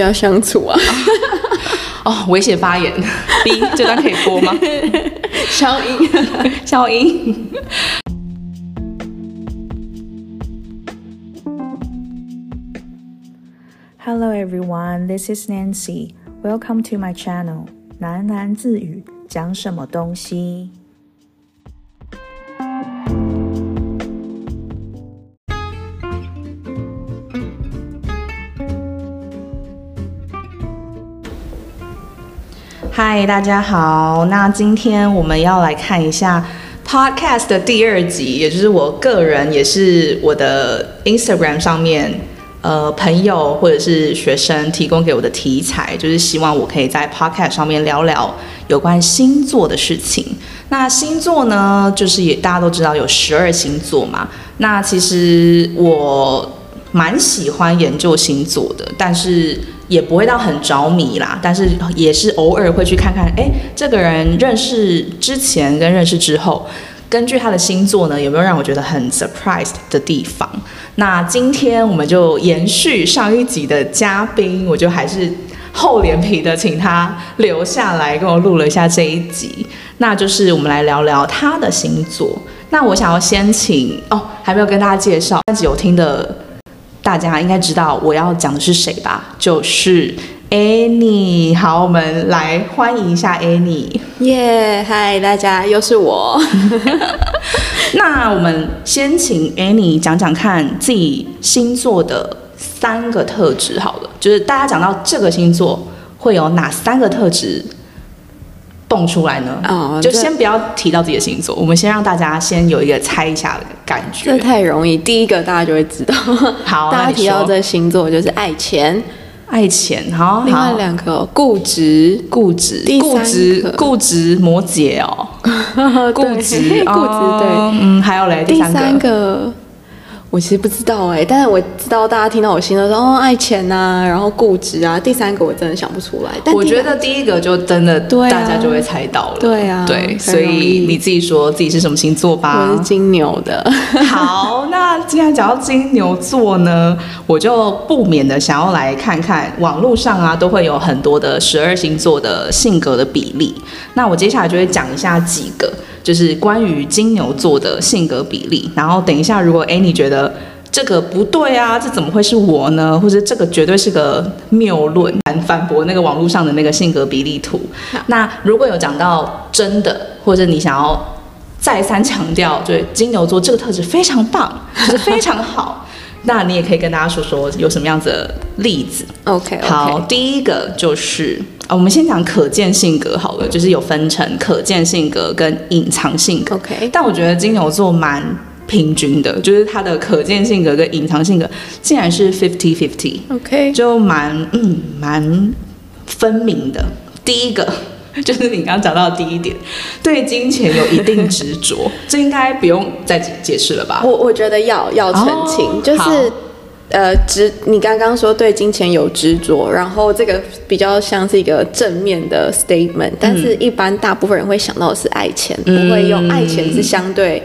不要相处啊。哦，危险发言，B 这段可以播吗？消音，消音。Hello everyone, this is Nancy. Welcome to my channel. 喃喃自语，讲什么东西？嗨，大家好。那今天我们要来看一下 Podcast 的第二集，也就是我个人也是我的 Instagram 上面，呃，朋友或者是学生提供给我的题材，就是希望我可以在 Podcast 上面聊聊有关星座的事情。那星座呢，就是也大家都知道有十二星座嘛。那其实我蛮喜欢研究星座的，但是。也不会到很着迷啦，但是也是偶尔会去看看，哎，这个人认识之前跟认识之后，根据他的星座呢，有没有让我觉得很 surprised 的地方？那今天我们就延续上一集的嘉宾，我就还是厚脸皮的请他留下来跟我录了一下这一集，那就是我们来聊聊他的星座。那我想要先请哦，还没有跟大家介绍，上集有听的。大家应该知道我要讲的是谁吧？就是 Annie。好，我们来欢迎一下 Annie。耶，嗨，大家又是我。那我们先请 Annie 讲讲看自己星座的三个特质。好了，就是大家讲到这个星座会有哪三个特质？蹦出来呢？哦，就先不要提到自己的星座，我们先让大家先有一个猜一下的感觉。这太容易，第一个大家就会知道。好，大家提到这星座就是爱钱，爱钱。好，另外两个固执，固执，固执，固执，摩羯哦，固执，固执，对，嗯，还有嘞，第三个。我其实不知道哎，但是我知道大家听到我心都说哦爱钱呐，然后固执啊。第三个我真的想不出来。我觉得第一个就真的大家就会猜到了。对啊，对，所以你自己说自己是什么星座吧。我是金牛的。好，那既然讲到金牛座呢，我就不免的想要来看看网络上啊都会有很多的十二星座的性格的比例。那我接下来就会讲一下几个。就是关于金牛座的性格比例，然后等一下，如果 Annie 觉得这个不对啊，这怎么会是我呢？或者这个绝对是个谬论，反反驳那个网络上的那个性格比例图。那如果有讲到真的，或者你想要再三强调，对金牛座这个特质非常棒，就是非常好，那你也可以跟大家说说有什么样子的例子。OK，好，第一个就是。我们先讲可见性格好了，就是有分成可见性格跟隐藏性格。OK，但我觉得金牛座蛮平均的，就是他的可见性格跟隐藏性格竟然是 fifty fifty。OK，就蛮嗯蛮分明的。第一个 就是你刚刚讲到的第一点，对金钱有一定执着，这应该不用再解释了吧？我我觉得要要澄清，就是。呃，执你刚刚说对金钱有执着，然后这个比较像是一个正面的 statement，但是一般大部分人会想到的是爱钱，不会用爱钱是相对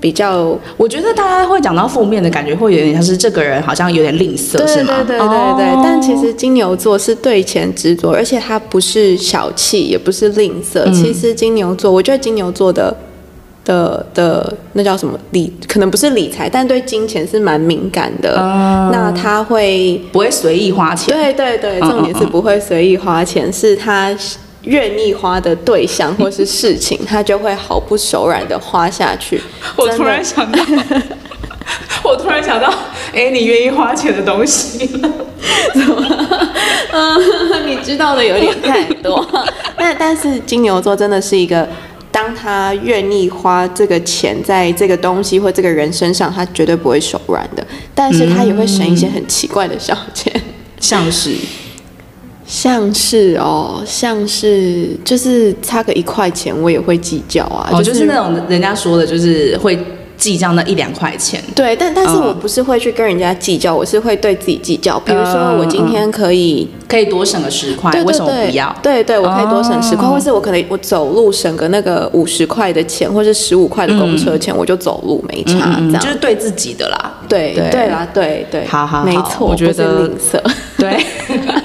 比较。我觉得大家会讲到负面的感觉，会有点像是这个人好像有点吝啬，是吗？对对对对对。但其实金牛座是对钱执着，而且他不是小气，也不是吝啬。其实金牛座，我觉得金牛座的。的的那叫什么理？可能不是理财，但对金钱是蛮敏感的。那他会不会随意花钱？对对对，重点是不会随意花钱，是他愿意花的对象 或是事情，他就会毫不手软的花下去。我突然想到，我突然想到，哎，你愿意花钱的东西？嗯，你知道的有点太多。但但是金牛座真的是一个。当他愿意花这个钱在这个东西或这个人身上，他绝对不会手软的。但是他也会省一些很奇怪的小钱，像是，像是哦，像是就是差个一块钱，我也会计较啊。哦，就是那种人家说的，就是会。计较那一两块钱，对，但但是我不是会去跟人家计较，我是会对自己计较。比如说，我今天可以可以多省个十块，为什么不要？对对，我可以多省十块，或是我可能我走路省个那个五十块的钱，或是十五块的公车钱，我就走路没差，这样就是对自己的啦。对对啦，对对，好好，没错，我觉得吝啬。对，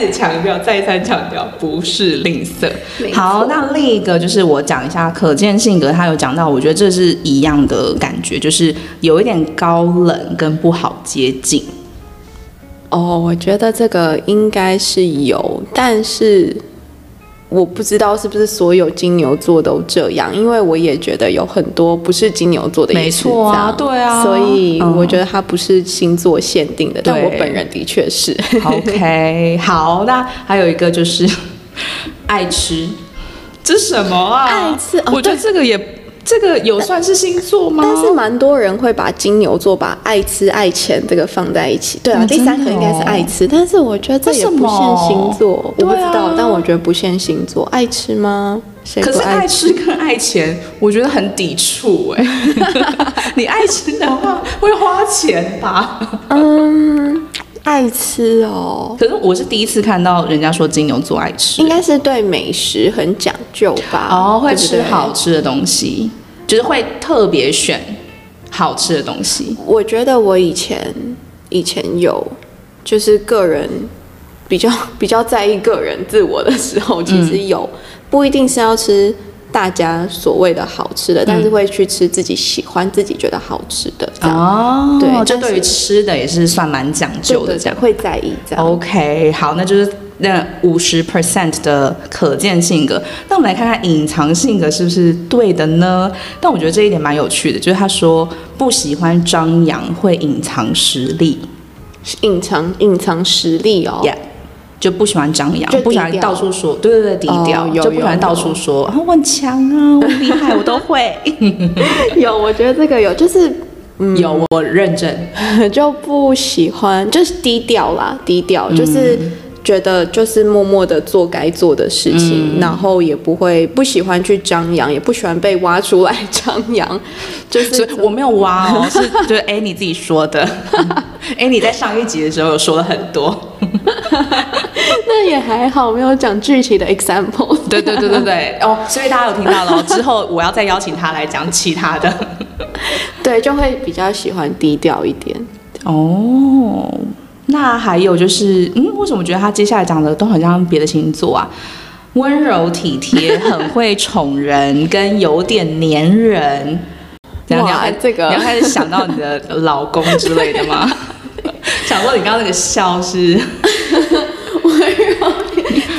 直强调，再三强调不是吝啬。好，那另一个就是我讲一下可见性格，他有讲到，我觉得这是一样的感觉，就是有一点高冷跟不好接近。哦，我觉得这个应该是有，但是我不知道是不是所有金牛座都这样，因为我也觉得有很多不是金牛座的也没是这错啊，对啊。所以嗯我觉得它不是星座限定的，但我本人的确是。OK，好，那还有一个就是爱吃，这是什么啊？爱吃哦我觉得这个也这个有算是星座吗？但是蛮多人会把金牛座把爱吃爱钱这个放在一起。对啊，哦第三个应该是爱吃，但是我觉得这也不限星座，我不知道，但我觉得不限星座。爱吃吗？谁可是爱爱吃跟爱钱，我觉得很抵触哎、你爱吃的话会花钱吧？嗯，爱吃哦，可是我是第一次看到人家说金牛座爱吃，应该是对美食很讲究吧？哦，会吃好。吃的东西，就是会特别选好吃的东西。我觉得我以前以前有，就是个人比较 比较在意个人自我的时候，其实有、不一定是要吃大家所谓的好吃的，但是会去吃自己喜欢、自己觉得好吃的这样。哦对但就对于吃的也是算蛮讲究的这样。会在意这样。OK，好，那就是那五十 percent 的可见性格。那我们来看看隐藏性格是不是对的呢？但我觉得这一点蛮有趣的，就是他说不喜欢张扬，会隐藏实力隐藏隐藏实力哦。，Yeah，就不喜欢张扬就，不喜欢到处说，对对对，低调，哦就不喜欢到处说啊，我很强啊，我很厉害，我都会。有，我觉得这个有，就是嗯有，我认真。就不喜欢，就是低调啦，低调，就是觉得就是默默的做该做的事情，然后也不会不喜欢去张扬，也不喜欢被挖出来张扬，就是我没有挖哦，是就是 Annie 自己说的。Annie 在上一集的时候有说了很多。那也还好，没有讲具体的 example。对对对对对，哦，所以大家有听到了哦，之后我要再邀请他来讲其他的。对，就会比较喜欢低调一点。哦，那还有就是，嗯，为什么觉得他接下来讲的都很像别的星座啊？温柔体贴，很会宠人，跟有点黏人。怎样哇你要开这个你要开始想到你的老公之类的吗？想说你刚刚那个笑是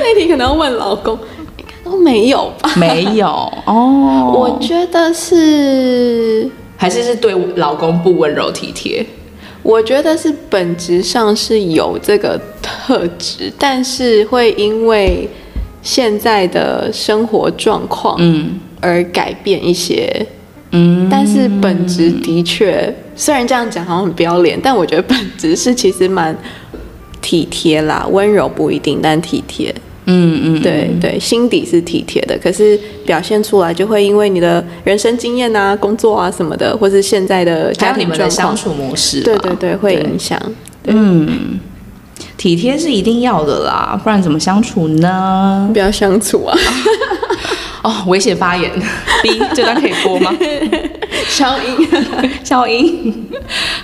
这一题可能要问老公，应该都没有吧？没有 哦，我觉得是，还是是对老公不温柔体贴。我觉得是本质上是有这个特质，但是会因为现在的生活状况，嗯而改变一些。嗯，但是本质的确，虽然这样讲好像很不要脸，但我觉得本质是其实蛮体贴啦，温柔不一定，但体贴。嗯嗯，对对，心底是体贴的，可是表现出来就会因为你的人生经验啊、工作啊什么的，或是现在的家庭的相处模式，对对对，会影响。嗯，体贴是一定要的啦，不然怎么相处呢？不要相处啊，哦，危险发言，B 这段可以播吗？消音。消音。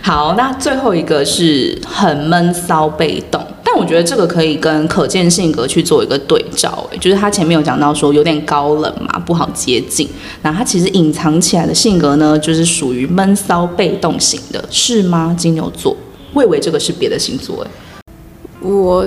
好，那最后一个是很闷骚被动，但我觉得这个可以跟可见性格去做一个对照、欸，就是他前面有讲到说有点高冷嘛，不好接近，那他其实隐藏起来的性格呢，就是属于闷骚被动型的，是吗？金牛座，我以为这个是别的星座、欸，我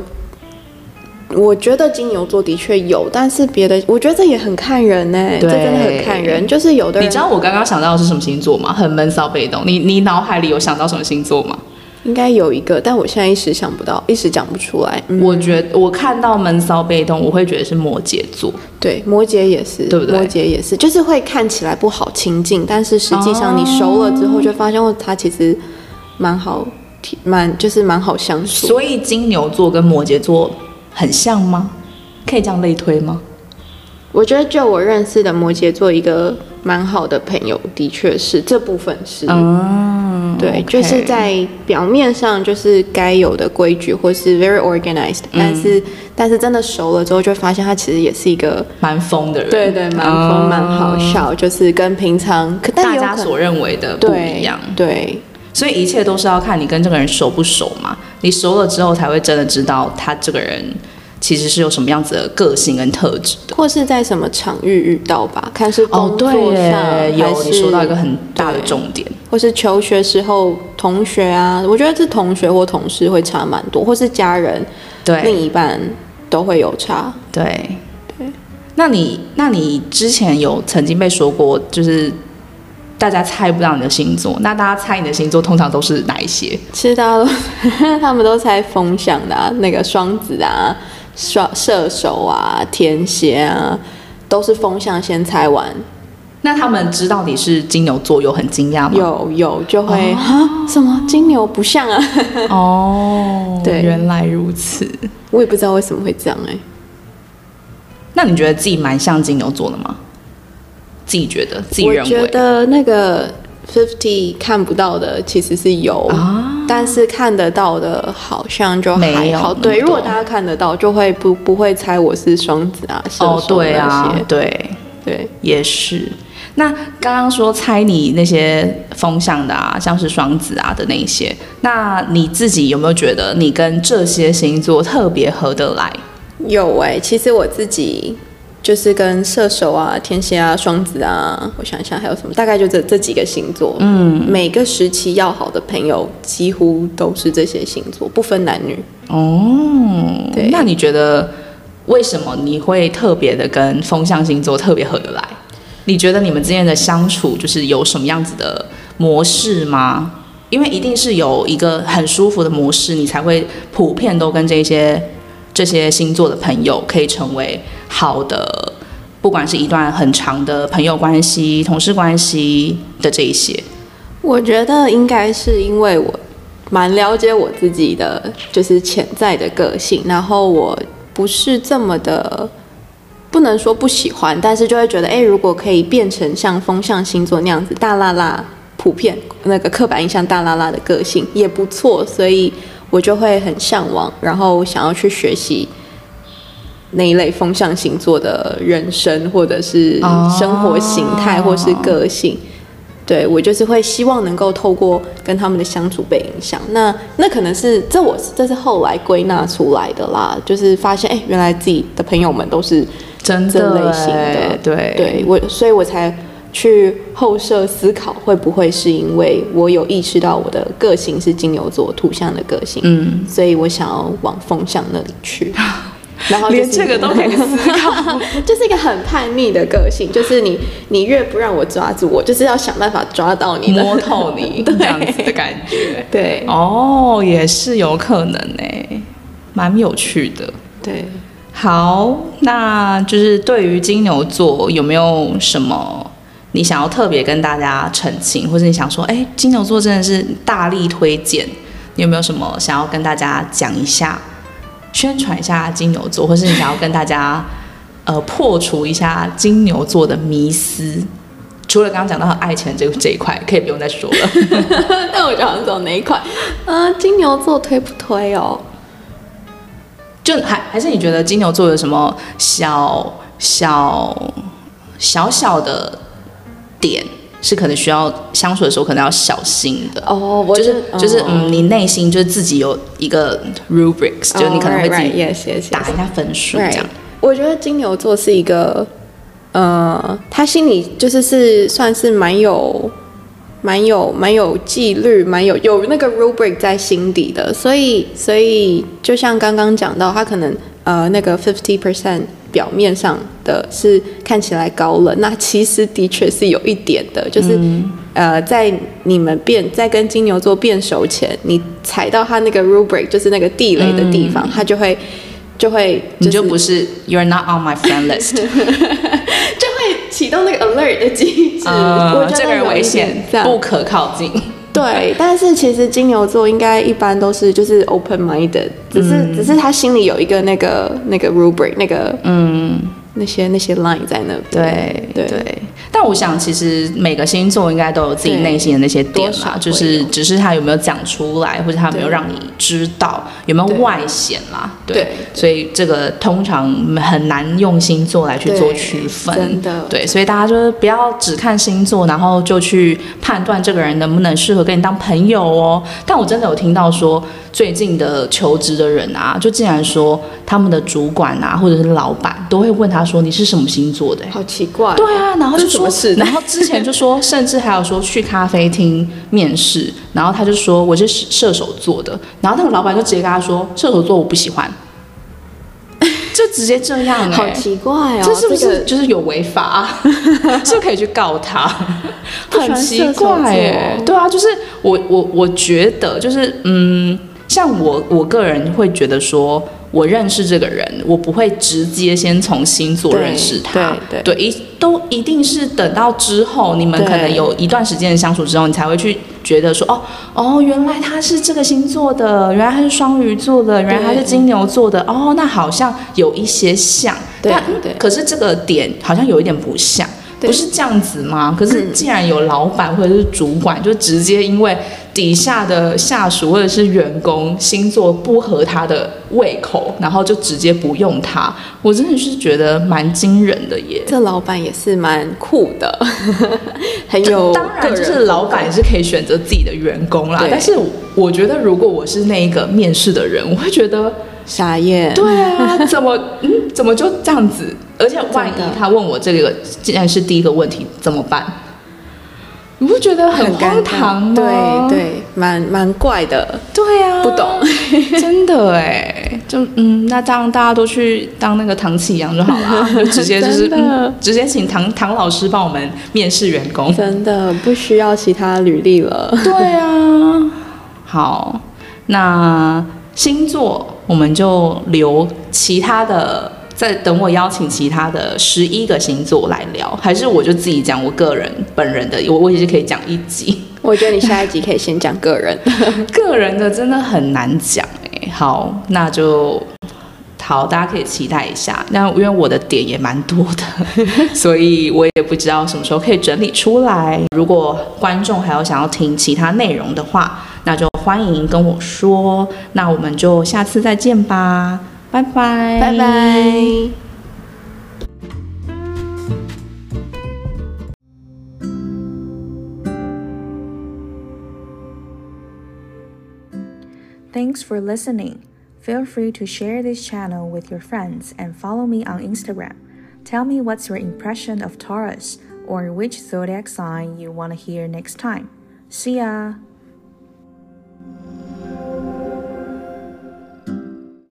我觉得金牛座的确有，但是别的，我觉得这也很看人呢、这对真的很看人。就是有的人，你知道我刚刚想到的是什么星座吗？很闷骚被动。你你脑海里有想到什么星座吗？应该有一个，但我现在一时想不到，一时讲不出来。嗯，我觉得我看到闷骚被动，我会觉得是摩羯座。对，摩羯也是，对不对摩羯也是，就是会看起来不好亲近，但是实际上你熟了之后，就发现哦，他其实蛮好，蛮就是蛮好相处。所以金牛座跟摩羯座很像吗？可以这样类推吗？我觉得就我认识的摩羯座一个蛮好的朋友，的确是这部分是，嗯，对就是在表面上就是该有的规矩或是 very organized，、但嗯是但是真的熟了之后，就会发现他其实也是一个。蛮疯的人，对对，蛮疯蛮好笑，就是跟平常可大家所认为的不一样，对，所以一切都是要看你跟这个人熟不熟嘛。你熟了之后才会真的知道他这个人其实是有什么样子的个性跟特质的。或是在什么场域遇到吧，看是哦，工作对上，耶，有你说到一个很大的重点。或是求学时候同学啊，我觉得是同学或同事会差蛮多，或是家人、对另一半都会有差。对对那你那你之前有曾经被说过，就是大家猜不到你的星座，那大家猜你的星座通常都是哪一些？其实大家都他们都猜风象的、啊，那个双子啊、双射手啊、天蝎啊，都是风象先猜完，那他们知道你是金牛座，有很惊讶吗？有有就会啊、什么？金牛不像啊，哦，对。原来如此。我也不知道为什么会这样哎、那你觉得自己蛮像金牛座的吗？自己觉得，自己我认为。觉得那个 fifty 看不到的其实是有，啊，但是看得到的好像就还好。对，如果大家看得到，就会不不会猜我是双子啊、射哦，对啊些，对，对。也是。那刚刚说猜你那些风向的啊，像是双子啊的那一些，那你自己有没有觉得你跟这些星座特别合得来？有哎、其实我自己就是跟射手啊、天蝎啊、双子啊，我想想还有什么，大概就这这几个星座。嗯，每个时期要好的朋友几乎都是这些星座，不分男女。哦，对那你觉得为什么你会特别的跟风象星座特别合得来？你觉得你们之间的相处就是有什么样子的模式吗？因为一定是有一个很舒服的模式，你才会普遍都跟这些这些星座的朋友可以成为好的，不管是一段很长的朋友关系、同事关系的这一些。我觉得应该是因为我蛮了解我自己的，就是潜在的个性，然后我不是这么的，不能说不喜欢，但是就会觉得，哎，如果可以变成像风象星座那样子大辣辣、普遍那个刻板印象大辣辣的个性也不错，所以我就会很向往，然后想要去学习。那一类风象星座的人生，或者是哦生活形态，或是个性，对我就是会希望能够透过跟他们的相处被影响。那那可能是这我这是后来归纳出来的啦，就是发现哎、原来自己的朋友们都是真的类型的欸，对对我，所以我才去后设思考，会不会是因为我有意识到我的个性是金牛座土象的个性，嗯，所以我想要往风向那里去。然后、就是、连这个都可以 思考。就是一个很叛逆的个性，就是你你越不让我抓住我，就是要想办法抓到你摸透你 这样子的感觉。对哦，也是有可能呢，蛮有趣的。对，好，那就是对于金牛座有没有什么你想要特别跟大家澄清，或者你想说，哎，金牛座真的是大力推荐，你有没有什么想要跟大家讲一下，宣传一下金牛座，或是你想要跟大家 呃破除一下金牛座的迷思？除了刚刚讲到爱情这 这一块，可以不用再说了。但我就好像走哪一块，呃，金牛座推不推哦？就还还是你觉得金牛座有什么小小小小的点是可能需要相处的时候可能要小心的？哦，我就是就是嗯，你内心就是自己有一个 rubrics，、就是你可能会自己打一下分数这样。我觉得金牛座是一个，呃，他心里就是是算是蛮有、蛮有、蛮有纪律、蛮有有那个 rubric 在心底的，所以所以就像刚刚讲到，他可能呃那个 fifty percent 表面上的是看起来高冷，那其实的确是有一点的，就是。呃，在你们变在跟金牛座变熟前，你踩到他那个 rubric，就是那个地雷的地方，他就会就会、你就不是 you're not on my friend list，就会启动那个 alert 的机制。我呃，觉得这个人危险不可靠近。对，但是其实金牛座应该一般都是就是 open minded，只是、只是他心里有一个那个那个 rubric，那个嗯那些那些 line 在那边。对对但我想其实每个星座应该都有自己内心的那些点啦，就是只是他有没有讲出来，或者他有没有让你知道，有没有外显啦。对，对所以这个通常很难用星座来去做区分。真的对，所以大家就是不要只看星座，然后就去判断这个人能不能适合跟你当朋友哦。但我真的有听到说，最近的求职的人啊，就竟然说他们的主管啊，或者是老板都会问他说你是什么星座的、好奇怪。对啊，然后就说是，然后之前就说，甚至还有说去咖啡厅面试，然后他就说我是射手座的，然后那个老板就直接跟他说射手座我不喜欢，就直接这样、欸，好奇怪哦，这是不是就是有违法、啊？是不是可以去告他？很奇怪哎、对啊，就是我我我觉得就是嗯，像我我个人会觉得说，我认识这个人，我不会直接先从星座认识他，对对，一都一定是等到之后，你们可能有一段时间的相处之后，你才会去觉得说，哦哦，原来他是这个星座的，原来他是双鱼座的，原来他是金牛座的，哦，那好像有一些像，对。可是这个点好像有一点不像。对不是这样子吗？可是既然有老板或者是主管，就直接因为底下的下属或者是员工星座不合他的胃口，然后就直接不用他，我真的是觉得蛮惊人的耶。这老板也是蛮酷的，很有当然，就是老板也是可以选择自己的员工啦。但是我觉得，如果我是那一个面试的人，我会觉得，傻眼。对啊，怎么嗯，怎么就这样子？而且万一他问我这个既然是第一个问题，怎么办？你不觉得很荒唐吗？对对，蛮蛮怪的，对啊，不懂，真的哎，就嗯，那这样大家都去当那个唐启阳就好了，就 直接就是、嗯、直接请唐唐老师帮我们面试员工。真的不需要其他履历了。对啊，好，那星座我们就留其他的，再等我邀请其他的十一个星座来聊，还是我就自己讲我个人本人的，我我也是可以讲一集。我觉得你下一集可以先讲个人，个人的真的很难讲哎、好，那就好，大家可以期待一下。那因为我的点也蛮多的，所以我也不知道什么时候可以整理出来。如果观众还有想要听其他内容的话，那就欢迎跟我说。那我们就下次再见吧，拜拜，拜拜。 Thanks for listening. Feel free to share this channel with your friends and follow me on Instagram. Tell me what's your impression of Taurus or which zodiac sign you want to hear next time. See ya!